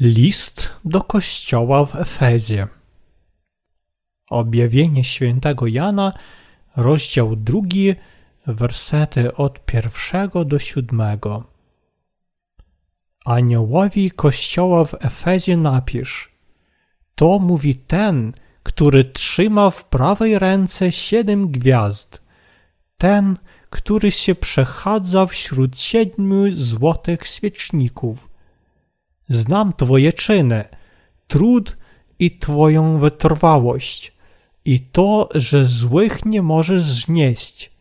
List do kościoła w Efezie. Objawienie świętego Jana, rozdział drugi, wersety od pierwszego do siódmego. Aniołowi kościoła w Efezie napisz. To mówi ten, który trzyma w prawej ręce siedem gwiazd. Ten, który się przechadza wśród siedmiu złotych świeczników Znam Twoje czyny, trud i Twoją wytrwałość, i to, że złych nie możesz znieść,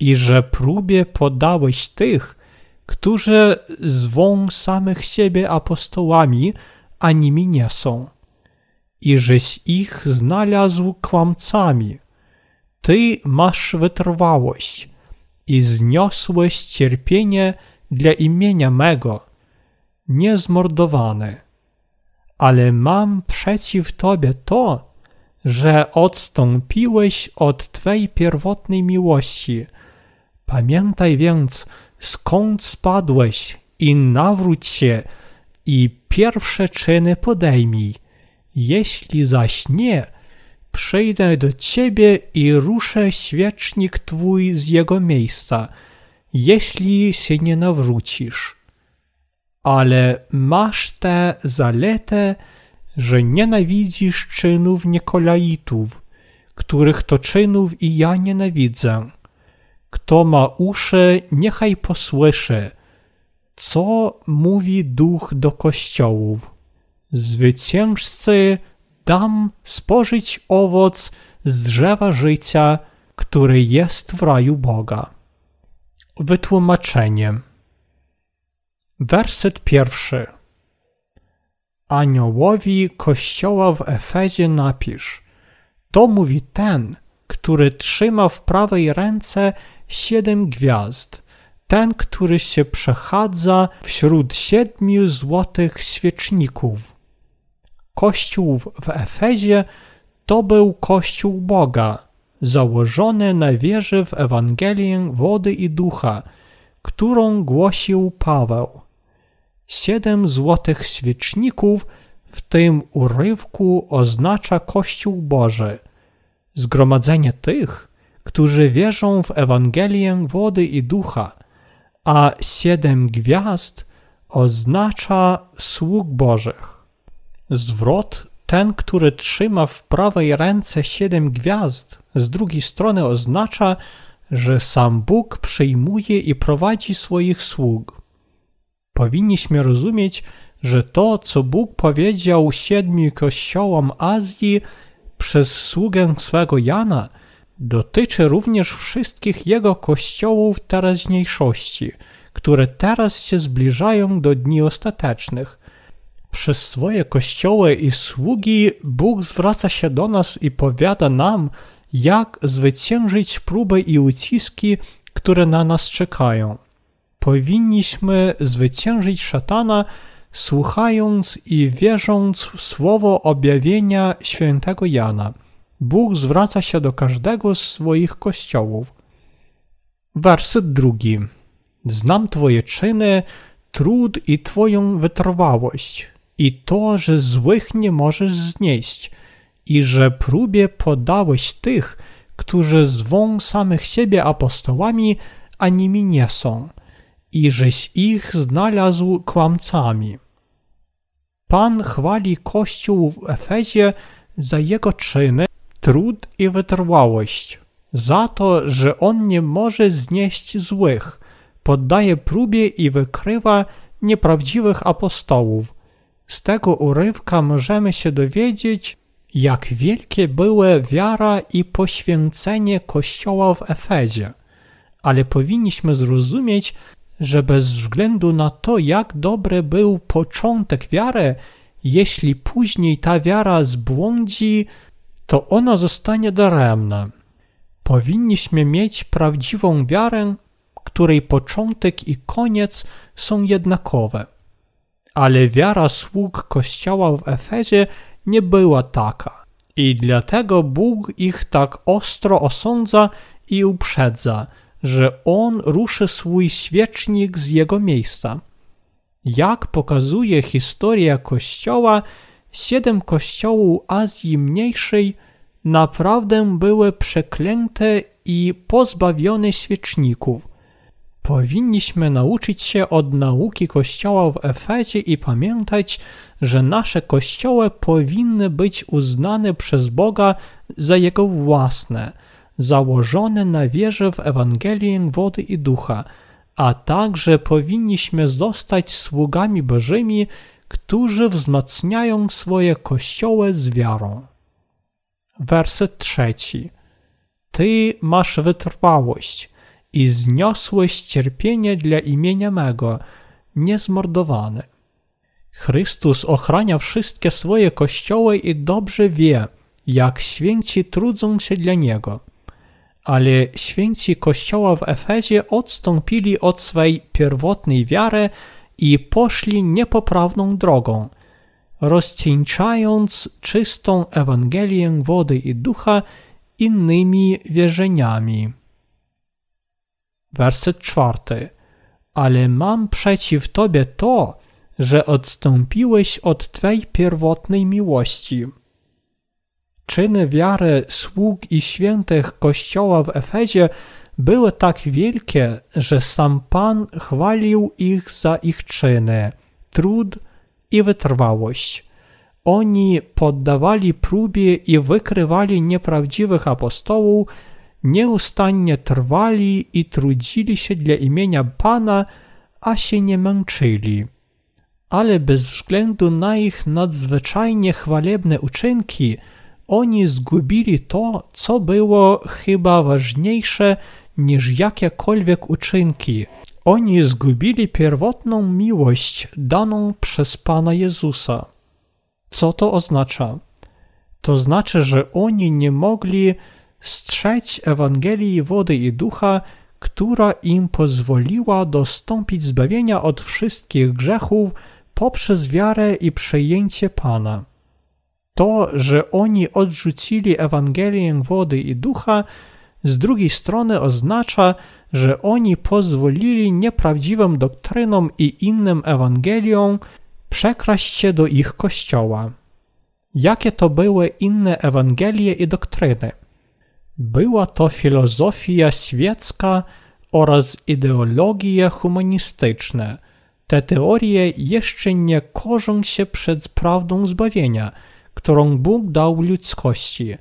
i że próbie podałeś tych, którzy zwą samych siebie apostołami, a nimi nie są, i żeś ich znalazł kłamcami. Ty masz wytrwałość i zniosłeś cierpienie dla imienia mego, niezmordowany. Ale mam przeciw Tobie to, że odstąpiłeś od Twej pierwotnej miłości. Pamiętaj więc, skąd spadłeś i nawróć się i pierwsze czyny podejmij. Jeśli zaś nie, przyjdę do Ciebie i ruszę świecznik Twój z jego miejsca, jeśli się nie nawrócisz ale masz tę zaletę, że nienawidzisz czynów Nikolaitów, których to czynów i ja nienawidzę. Kto ma uszy, niechaj posłyszy, co mówi duch do kościołów. Zwyciężcy dam spożyć owoc z drzewa życia, który jest w raju Boga. Wytłumaczenie. Werset pierwszy. Aniołowi kościoła w Efezie napisz. To mówi ten, który trzyma w prawej ręce siedem gwiazd, ten, który się przechadza wśród siedmiu złotych świeczników. Kościół w Efezie to był kościół Boga, założony na wierze w Ewangelię wody i ducha, którą głosił Paweł. Siedem złotych świeczników w tym urywku oznacza Kościół Boży, zgromadzenie tych, którzy wierzą w Ewangelię wody i ducha, a siedem gwiazd oznacza sług Bożych. Zwrot ten, który trzyma w prawej ręce siedem gwiazd, z drugiej strony oznacza, że sam Bóg przyjmuje i prowadzi swoich sług. Powinniśmy rozumieć, że to, co Bóg powiedział siedmiu kościołom Azji przez sługę swego Jana, dotyczy również wszystkich jego kościołów teraźniejszości, które teraz się zbliżają do dni ostatecznych. Przez swoje kościoły i sługi Bóg zwraca się do nas i powiada nam, jak zwyciężyć próby i uciski, które na nas czekają powinniśmy zwyciężyć szatana, słuchając i wierząc w słowo objawienia świętego Jana. Bóg zwraca się do każdego z swoich kościołów. Werset drugi. Znam Twoje czyny, trud i Twoją wytrwałość, i to, że złych nie możesz znieść, i że próbie podałeś tych, którzy zwą samych siebie apostołami, a nimi nie są i żeś ich znalazł kłamcami. Pan chwali Kościół w Efezie za jego czyny, trud i wytrwałość, za to, że on nie może znieść złych, poddaje próbie i wykrywa nieprawdziwych apostołów. Z tego urywka możemy się dowiedzieć, jak wielkie były wiara i poświęcenie Kościoła w Efezie. Ale powinniśmy zrozumieć, że bez względu na to, jak dobry był początek wiary, jeśli później ta wiara zbłądzi, to ona zostanie daremna. Powinniśmy mieć prawdziwą wiarę, której początek i koniec są jednakowe. Ale wiara sług Kościoła w Efezie nie była taka. I dlatego Bóg ich tak ostro osądza i uprzedza – że on ruszy swój świecznik z jego miejsca. Jak pokazuje historia Kościoła, siedem kościołów Azji Mniejszej naprawdę były przeklęte i pozbawione świeczników. Powinniśmy nauczyć się od nauki Kościoła w Efezie i pamiętać, że nasze kościoły powinny być uznane przez Boga za Jego własne, założone na wierze w Ewangelię wody i ducha, a także powinniśmy zostać sługami Bożymi, którzy wzmacniają swoje kościoły z wiarą. Werset trzeci. Ty masz wytrwałość i zniosłeś cierpienie dla imienia mego, niezmordowany. Chrystus ochrania wszystkie swoje kościoły i dobrze wie, jak święci trudzą się dla Niego. Ale święci kościoła w Efezie odstąpili od swej pierwotnej wiary i poszli niepoprawną drogą, rozcieńczając czystą Ewangelię wody i ducha innymi wierzeniami. Werset czwarty. Ale mam przeciw Tobie to, że odstąpiłeś od Twej pierwotnej miłości. Czyny wiary sług i świętych Kościoła w Efezie były tak wielkie, że sam Pan chwalił ich za ich czyny, trud i wytrwałość. Oni poddawali próbie i wykrywali nieprawdziwych apostołów, nieustannie trwali i trudzili się dla imienia Pana, a się nie męczyli. Ale bez względu na ich nadzwyczajnie chwalebne uczynki, oni zgubili to, co było chyba ważniejsze niż jakiekolwiek uczynki. Oni zgubili pierwotną miłość daną przez Pana Jezusa. Co to oznacza? To znaczy, że oni nie mogli strzec Ewangelii wody i ducha, która im pozwoliła dostąpić zbawienia od wszystkich grzechów poprzez wiarę i przejęcie Pana. To, że oni odrzucili Ewangelię wody i ducha, z drugiej strony oznacza, że oni pozwolili nieprawdziwym doktrynom i innym Ewangeliom przekraść się do ich kościoła. Jakie to były inne Ewangelie i doktryny? Była to filozofia świecka oraz ideologie humanistyczne. Te teorie jeszcze nie korzą się przed prawdą zbawienia, którą Bóg dał ludzkości.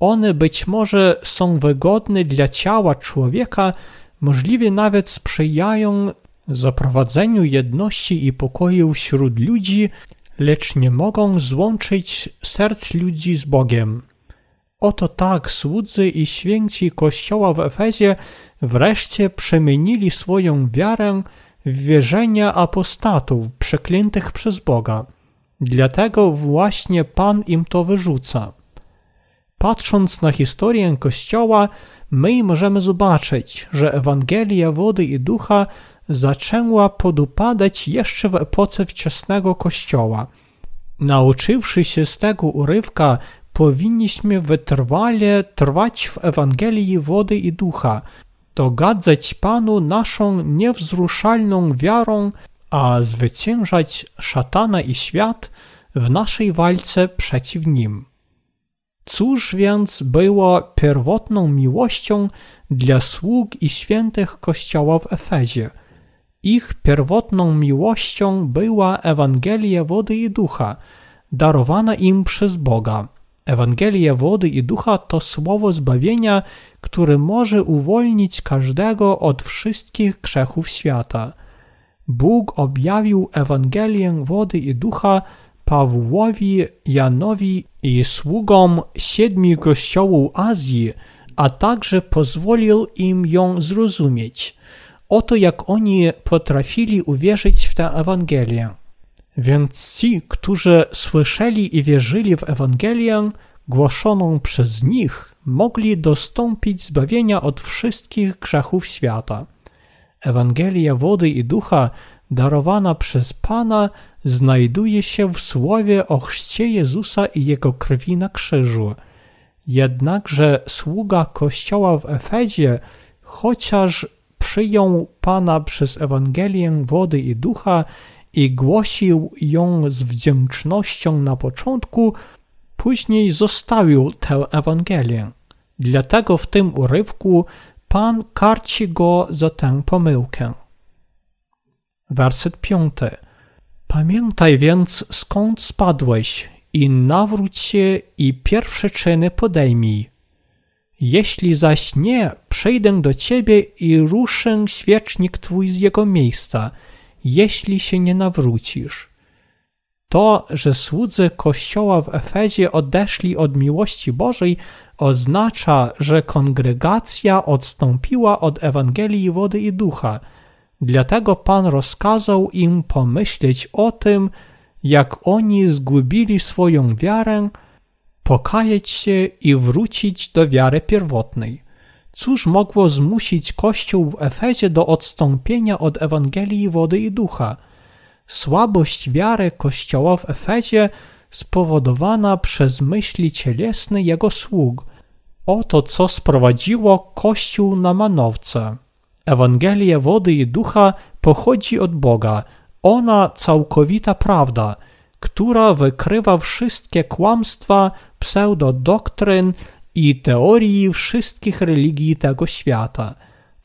One być może są wygodne dla ciała człowieka, możliwie nawet sprzyjają zaprowadzeniu jedności i pokoju wśród ludzi, lecz nie mogą złączyć serc ludzi z Bogiem. Oto tak słudzy i święci Kościoła w Efezie wreszcie przemienili swoją wiarę w wierzenia apostatów przeklętych przez Boga. Dlatego właśnie Pan im to wyrzuca. Patrząc na historię Kościoła, my możemy zobaczyć, że Ewangelia wody i ducha zaczęła podupadać jeszcze w epoce wczesnego Kościoła. Nauczywszy się z tego urywka, powinniśmy wytrwale trwać w Ewangelii wody i ducha, dogadzać Panu naszą niewzruszalną wiarą, a zwyciężać szatana i świat w naszej walce przeciw nim. Cóż więc było pierwotną miłością dla sług i świętych Kościoła w Efezie? Ich pierwotną miłością była Ewangelia wody i ducha, darowana im przez Boga. Ewangelia wody i ducha to słowo zbawienia, które może uwolnić każdego od wszystkich grzechów świata. Bóg objawił Ewangelię wody i ducha Pawłowi, Janowi i sługom siedmiu kościołów Azji, a także pozwolił im ją zrozumieć. Oto jak oni potrafili uwierzyć w tę Ewangelię. Więc ci, którzy słyszeli i wierzyli w Ewangelię głoszoną przez nich, mogli dostąpić zbawienia od wszystkich grzechów świata. Ewangelia wody i ducha darowana przez Pana znajduje się w słowie o chrzcie Jezusa i Jego krwi na krzyżu. Jednakże sługa Kościoła w Efezie, chociaż przyjął Pana przez Ewangelię wody i ducha i głosił ją z wdzięcznością na początku, później zostawił tę Ewangelię. Dlatego w tym urywku Pan karci go za tę pomyłkę. Werset piąty. Pamiętaj więc, skąd spadłeś i nawróć się i pierwsze czyny podejmij. Jeśli zaś nie, przejdę do ciebie i ruszę świecznik twój z jego miejsca, jeśli się nie nawrócisz. To, że słudzy kościoła w Efezie odeszli od miłości Bożej, oznacza, że kongregacja odstąpiła od Ewangelii wody i ducha. Dlatego Pan rozkazał im pomyśleć o tym, jak oni zgubili swoją wiarę, pokajać się i wrócić do wiary pierwotnej. Cóż mogło zmusić Kościół w Efezie do odstąpienia od Ewangelii wody i ducha? Słabość wiary Kościoła w Efezie spowodowana przez myśli cielesne jego sług. Oto co sprowadziło Kościół na manowce. Ewangelia wody i ducha pochodzi od Boga. Ona całkowita prawda, która wykrywa wszystkie kłamstwa, pseudodoktryn i teorii wszystkich religii tego świata.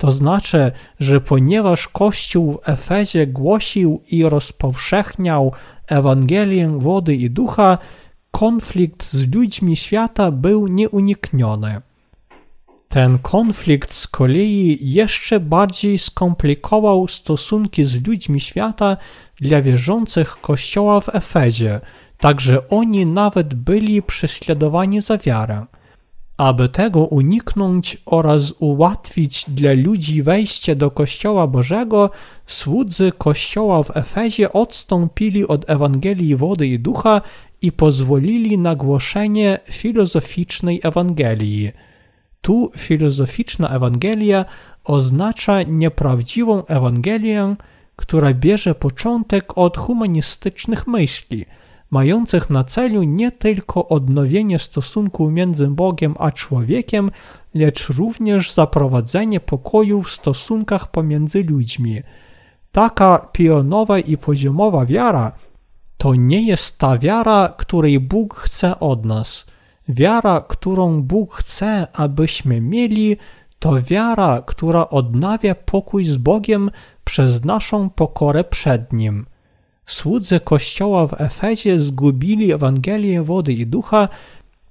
To znaczy, że ponieważ Kościół w Efezie głosił i rozpowszechniał Ewangelię wody i ducha, konflikt z ludźmi świata był nieunikniony. Ten konflikt z kolei jeszcze bardziej skomplikował stosunki z ludźmi świata dla wierzących Kościoła w Efezie, także oni nawet byli prześladowani za wiarę. Aby tego uniknąć oraz ułatwić dla ludzi wejście do Kościoła Bożego, słudzy Kościoła w Efezie odstąpili od Ewangelii wody i ducha i pozwolili na głoszenie filozoficznej Ewangelii. Tu filozoficzna Ewangelia oznacza nieprawdziwą Ewangelię, która bierze początek od humanistycznych myśli, mających na celu nie tylko odnowienie stosunku między Bogiem a człowiekiem, lecz również zaprowadzenie pokoju w stosunkach pomiędzy ludźmi. Taka pionowa i poziomowa wiara to nie jest ta wiara, której Bóg chce od nas. Wiara, którą Bóg chce, abyśmy mieli, to wiara, która odnawia pokój z Bogiem przez naszą pokorę przed Nim. Słudzy Kościoła w Efezie zgubili Ewangelię wody i ducha,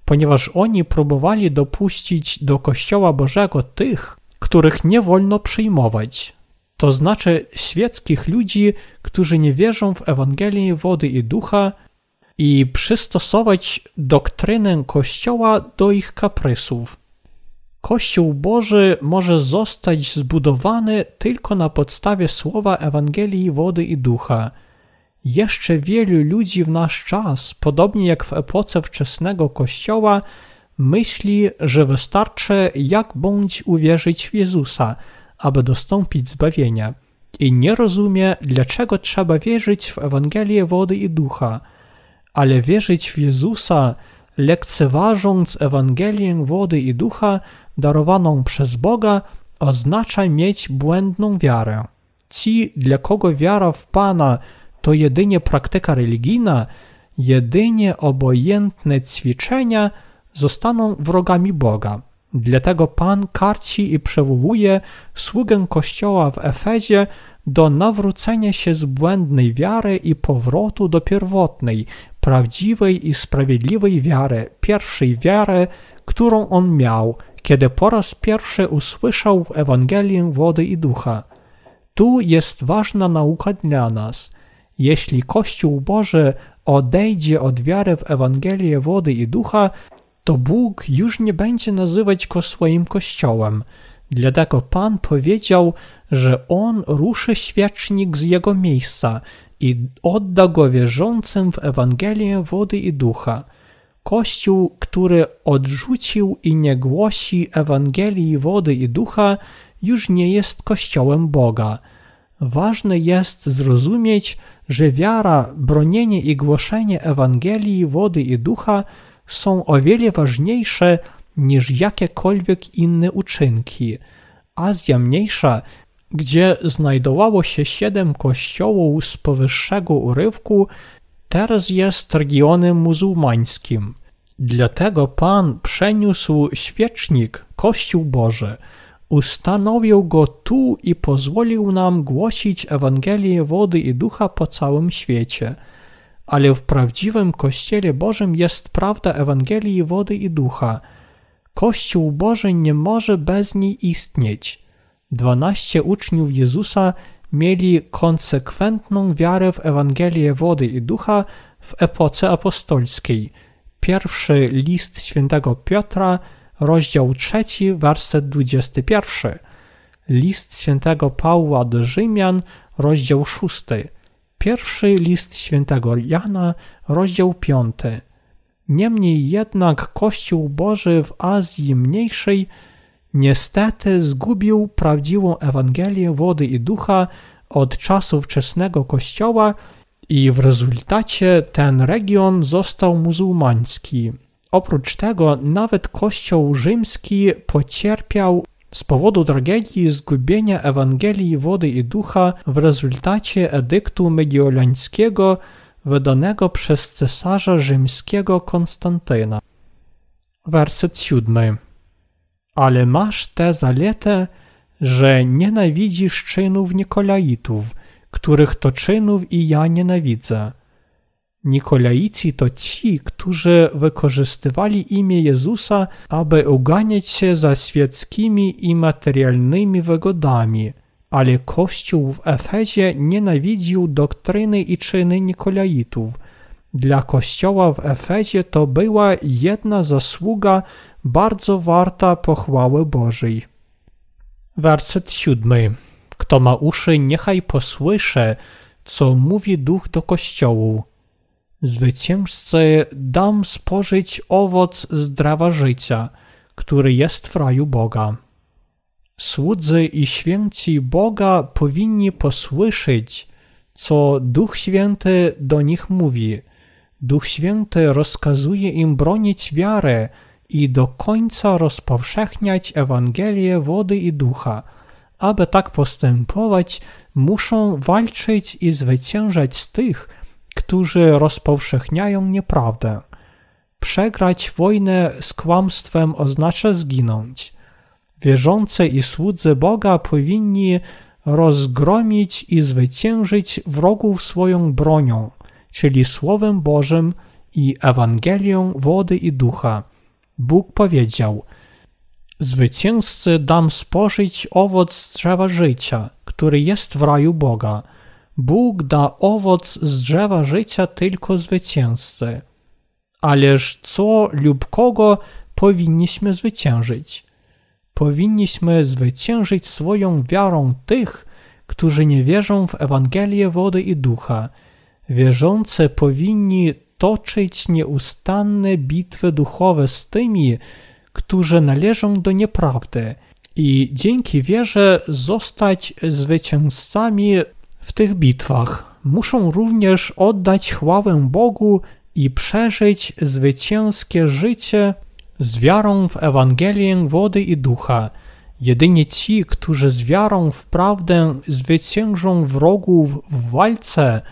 ponieważ oni próbowali dopuścić do Kościoła Bożego tych, których nie wolno przyjmować. To znaczy świeckich ludzi, którzy nie wierzą w Ewangelię wody i ducha i przystosować doktrynę Kościoła do ich kaprysów. Kościół Boży może zostać zbudowany tylko na podstawie słowa Ewangelii wody i ducha. Jeszcze wielu ludzi w nasz czas, podobnie jak w epoce wczesnego Kościoła, myśli, że wystarczy jak bądź uwierzyć w Jezusa, aby dostąpić zbawienia i nie rozumie, dlaczego trzeba wierzyć w Ewangelię wody i ducha, ale wierzyć w Jezusa, lekceważąc Ewangelię wody i ducha, darowaną przez Boga, oznacza mieć błędną wiarę. Ci, dla kogo wiara w Pana to jedynie praktyka religijna, jedynie obojętne ćwiczenia, zostaną wrogami Boga. Dlatego Pan karci i przewołuje sługę Kościoła w Efezie do nawrócenia się z błędnej wiary i powrotu do pierwotnej, prawdziwej i sprawiedliwej wiary, pierwszej wiary, którą on miał, kiedy po raz pierwszy usłyszał Ewangelię wody i ducha. Tu jest ważna nauka dla nas. Jeśli Kościół Boży odejdzie od wiary w Ewangelię wody i ducha, to Bóg już nie będzie nazywać go swoim Kościołem. Dlatego Pan powiedział, że On ruszy świecznik z jego miejsca i odda go wierzącym w Ewangelię wody i ducha. Kościół, który odrzucił i nie głosi Ewangelii wody i ducha, już nie jest Kościołem Boga. Ważne jest zrozumieć, że wiara, bronienie i głoszenie Ewangelii wody i ducha są o wiele ważniejsze niż jakiekolwiek inne uczynki. Azja Mniejsza gdzie znajdowało się siedem kościołów z powyższego urywku, teraz jest regionem muzułmańskim. Dlatego Pan przeniósł świecznik, Kościół Boży, ustanowił go tu i pozwolił nam głosić Ewangelię wody i ducha po całym świecie. Ale w prawdziwym Kościele Bożym jest prawda Ewangelii wody i ducha. Kościół Boży nie może bez niej istnieć. Dwanaście uczniów Jezusa mieli konsekwentną wiarę w Ewangelię wody i ducha w epoce apostolskiej. Pierwszy list świętego Piotra, rozdział trzeci, werset 21. List świętego Pawła do Rzymian, rozdział szósty. Pierwszy list świętego Jana, rozdział piąty. Niemniej jednak Kościół Boży w Azji Mniejszej niestety zgubił prawdziwą Ewangelię wody i ducha od czasu wczesnego Kościoła i w rezultacie ten region został muzułmański. Oprócz tego nawet Kościół rzymski pocierpiał z powodu tragedii zgubienia Ewangelii wody i ducha w rezultacie edyktu mediolańskiego wydanego przez cesarza rzymskiego Konstantyna. Werset siódmy. Ale masz tę zaletę, że nienawidzisz czynów Nikolaitów, których to czynów i ja nienawidzę. Nikolaici to ci, którzy wykorzystywali imię Jezusa, aby uganiać się za świeckimi i materialnymi wygodami, ale Kościół w Efezie nienawidził doktryny i czyny Nikolaitów. Dla Kościoła w Efezie to była jedna zasługa bardzo warta pochwały Bożej. Werset siódmy. Kto ma uszy, niechaj posłysze, co mówi duch do kościołu. Zwyciężcy dam spożyć owoc zdrowa życia, który jest w raju Boga. Słudzy i święci Boga powinni posłyszeć, co Duch Święty do nich mówi. Duch Święty rozkazuje im bronić wiarę i do końca rozpowszechniać Ewangelię wody i ducha. Aby tak postępować, muszą walczyć i zwyciężać z tych, którzy rozpowszechniają nieprawdę. Przegrać wojnę z kłamstwem oznacza zginąć. Wierzący i słudzy Boga powinni rozgromić i zwyciężyć wrogów swoją bronią, czyli Słowem Bożym i Ewangelią wody i ducha. Bóg powiedział: Zwycięzcy dam spożyć owoc drzewa życia, który jest w raju Boga. Bóg da owoc z drzewa życia tylko zwycięzcy. Ależ co lub kogo powinniśmy zwyciężyć? Powinniśmy zwyciężyć swoją wiarą tych, którzy nie wierzą w Ewangelię wody i ducha. Wierzący powinni toczyć nieustanne bitwy duchowe z tymi, którzy należą do nieprawdy i dzięki wierze zostać zwycięzcami w tych bitwach. Muszą również oddać chwałę Bogu i przeżyć zwycięskie życie z wiarą w Ewangelię wody i ducha. Jedynie ci, którzy z wiarą w prawdę zwyciężą wrogów w walce,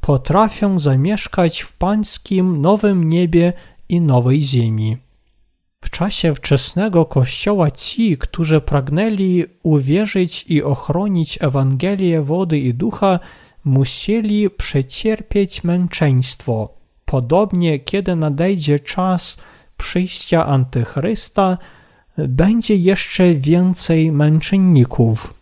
potrafią zamieszkać w pańskim nowym niebie i nowej ziemi. Czasie wczesnego Kościoła ci, którzy pragnęli uwierzyć i ochronić Ewangelię wody i ducha, musieli przecierpieć męczeństwo. Podobnie, kiedy nadejdzie czas przyjścia Antychrysta, będzie jeszcze więcej męczenników.